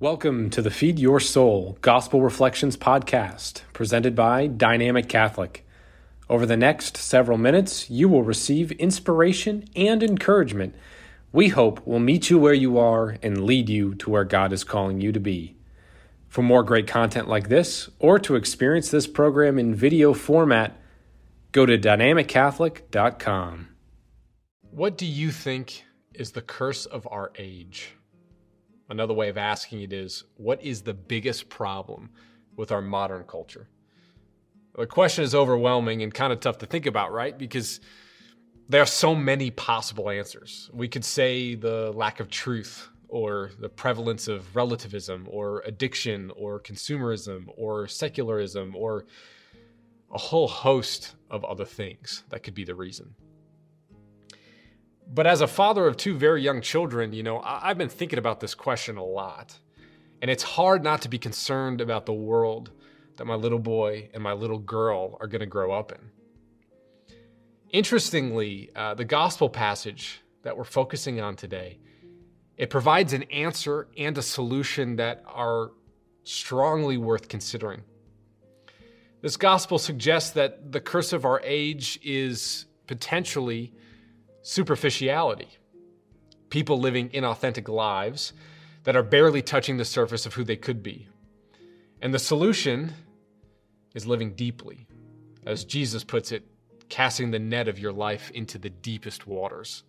Welcome to the Feed Your Soul Gospel Reflections podcast, presented by Dynamic Catholic. Over the next several minutes, you will receive inspiration and encouragement we hope will meet you where you are and lead you to where God is calling you to be. For more great content like this, or to experience this program in video format, go to dynamiccatholic.com. What do you think is the curse of our age? Another way of asking it is what is the biggest problem with our modern culture? The question is overwhelming and kind of tough to think about, right? Because there are so many possible answers. We could say the lack of truth, or the prevalence of relativism, or addiction, or consumerism, or secularism, or a whole host of other things that could be the reason. But as a father of two very young children, you know, I- have been thinking about this question a lot. And it's hard not to be concerned about the world that my little boy and my little girl are going to grow up in. Interestingly, uh, the gospel passage that we're focusing on today, it provides an answer and a solution that are strongly worth considering. This gospel suggests that the curse of our age is potentially superficiality, people living inauthentic lives that are barely touching the surface of who they could be. And the solution is living deeply. As Jesus puts it, casting the net of your life into the deepest waters,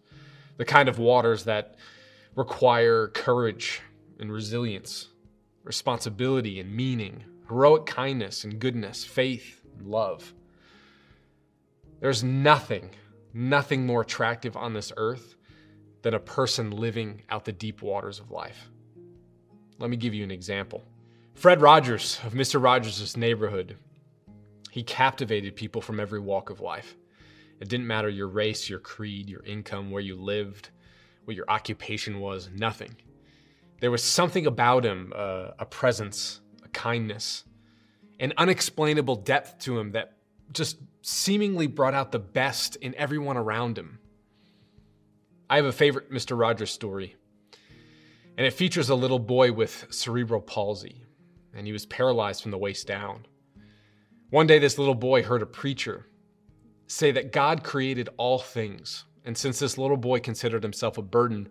the kind of waters that require courage and resilience, responsibility and meaning, heroic kindness and goodness, faith and love. There's nothing nothing more attractive on this earth than a person living out the deep waters of life. Let me give you an example. Fred Rogers of Mr. Rogers' Neighborhood, he captivated people from every walk of life. It didn't matter your race, your creed, your income, where you lived, what your occupation was, nothing. There was something about him, uh, a presence, a kindness, an unexplainable depth to him that just seemingly brought out the best in everyone around him. I have a favorite Mr. Rogers story, and it features a little boy with cerebral palsy, and he was paralyzed from the waist down. One day, this little boy heard a preacher say that God created all things, and since this little boy considered himself a burden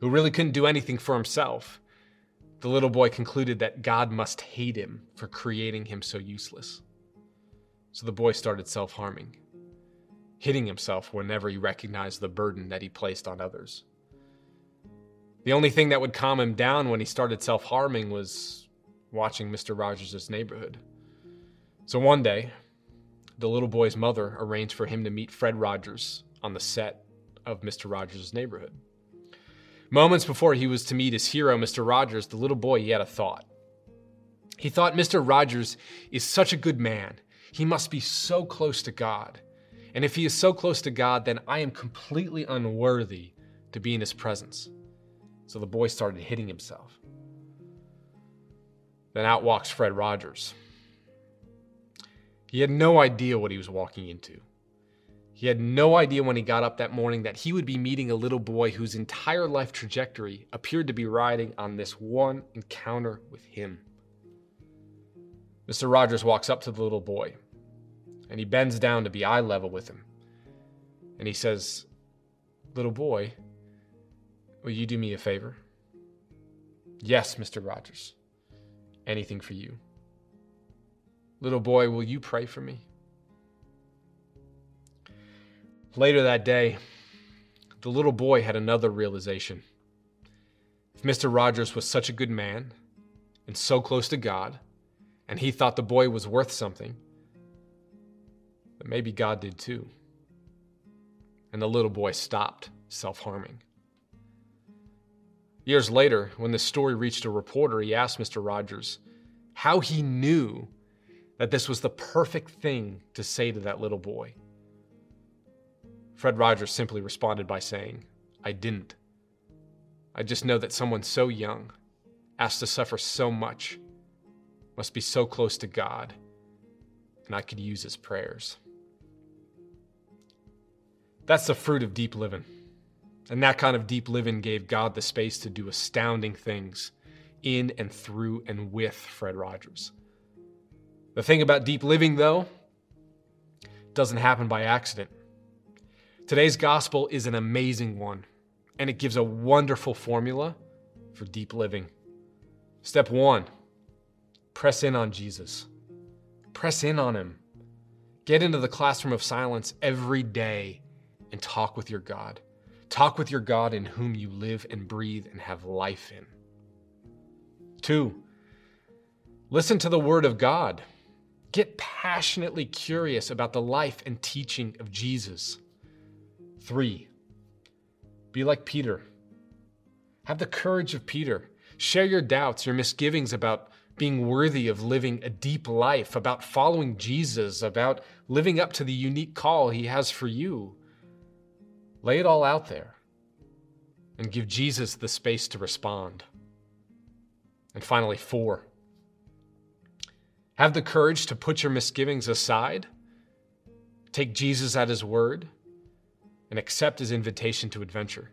who really couldn't do anything for himself, the little boy concluded that God must hate him for creating him so useless. So the boy started self harming, hitting himself whenever he recognized the burden that he placed on others. The only thing that would calm him down when he started self harming was watching Mr. Rogers' neighborhood. So one day, the little boy's mother arranged for him to meet Fred Rogers on the set of Mr. Rogers' neighborhood. Moments before he was to meet his hero, Mr. Rogers, the little boy, he had a thought. He thought Mr. Rogers is such a good man he must be so close to God. And if he is so close to God, then I am completely unworthy to be in his presence. So the boy started hitting himself. Then out walks Fred Rogers. He had no idea what he was walking into. He had no idea when he got up that morning that he would be meeting a little boy whose entire life trajectory appeared to be riding on this one encounter with him. Mr. Rogers walks up to the little boy and he bends down to be eye level with him. And he says, Little boy, will you do me a favor? Yes, Mr. Rogers. Anything for you. Little boy, will you pray for me? Later that day, the little boy had another realization. If Mr. Rogers was such a good man and so close to God, and he thought the boy was worth something, but maybe God did too. And the little boy stopped self harming. Years later, when the story reached a reporter, he asked Mr. Rogers how he knew that this was the perfect thing to say to that little boy. Fred Rogers simply responded by saying, I didn't. I just know that someone so young, asked to suffer so much, must be so close to God, and I could use his prayers. That's the fruit of deep living. And that kind of deep living gave God the space to do astounding things in and through and with Fred Rogers. The thing about deep living, though, doesn't happen by accident. Today's gospel is an amazing one, and it gives a wonderful formula for deep living. Step one press in on Jesus, press in on him. Get into the classroom of silence every day and talk with your God. Talk with your God in whom you live and breathe and have life in. Two, listen to the Word of God. Get passionately curious about the life and teaching of Jesus. Three, be like Peter. Have the courage of Peter. Share your doubts, your misgivings about being worthy of living a deep life, about following Jesus, about living up to the unique call he has for you. Lay it all out there and give Jesus the space to respond. And finally, four, have the courage to put your misgivings aside, take Jesus at his word, and accept his invitation to adventure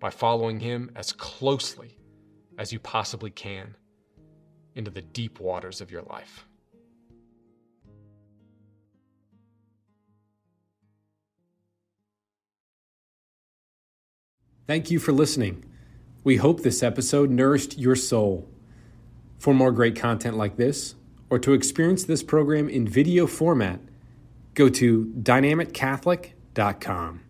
by following him as closely as you possibly can into the deep waters of your life. Thank you for listening. We hope this episode nourished your soul. For more great content like this, or to experience this program in video format, go to dynamiccatholic.com.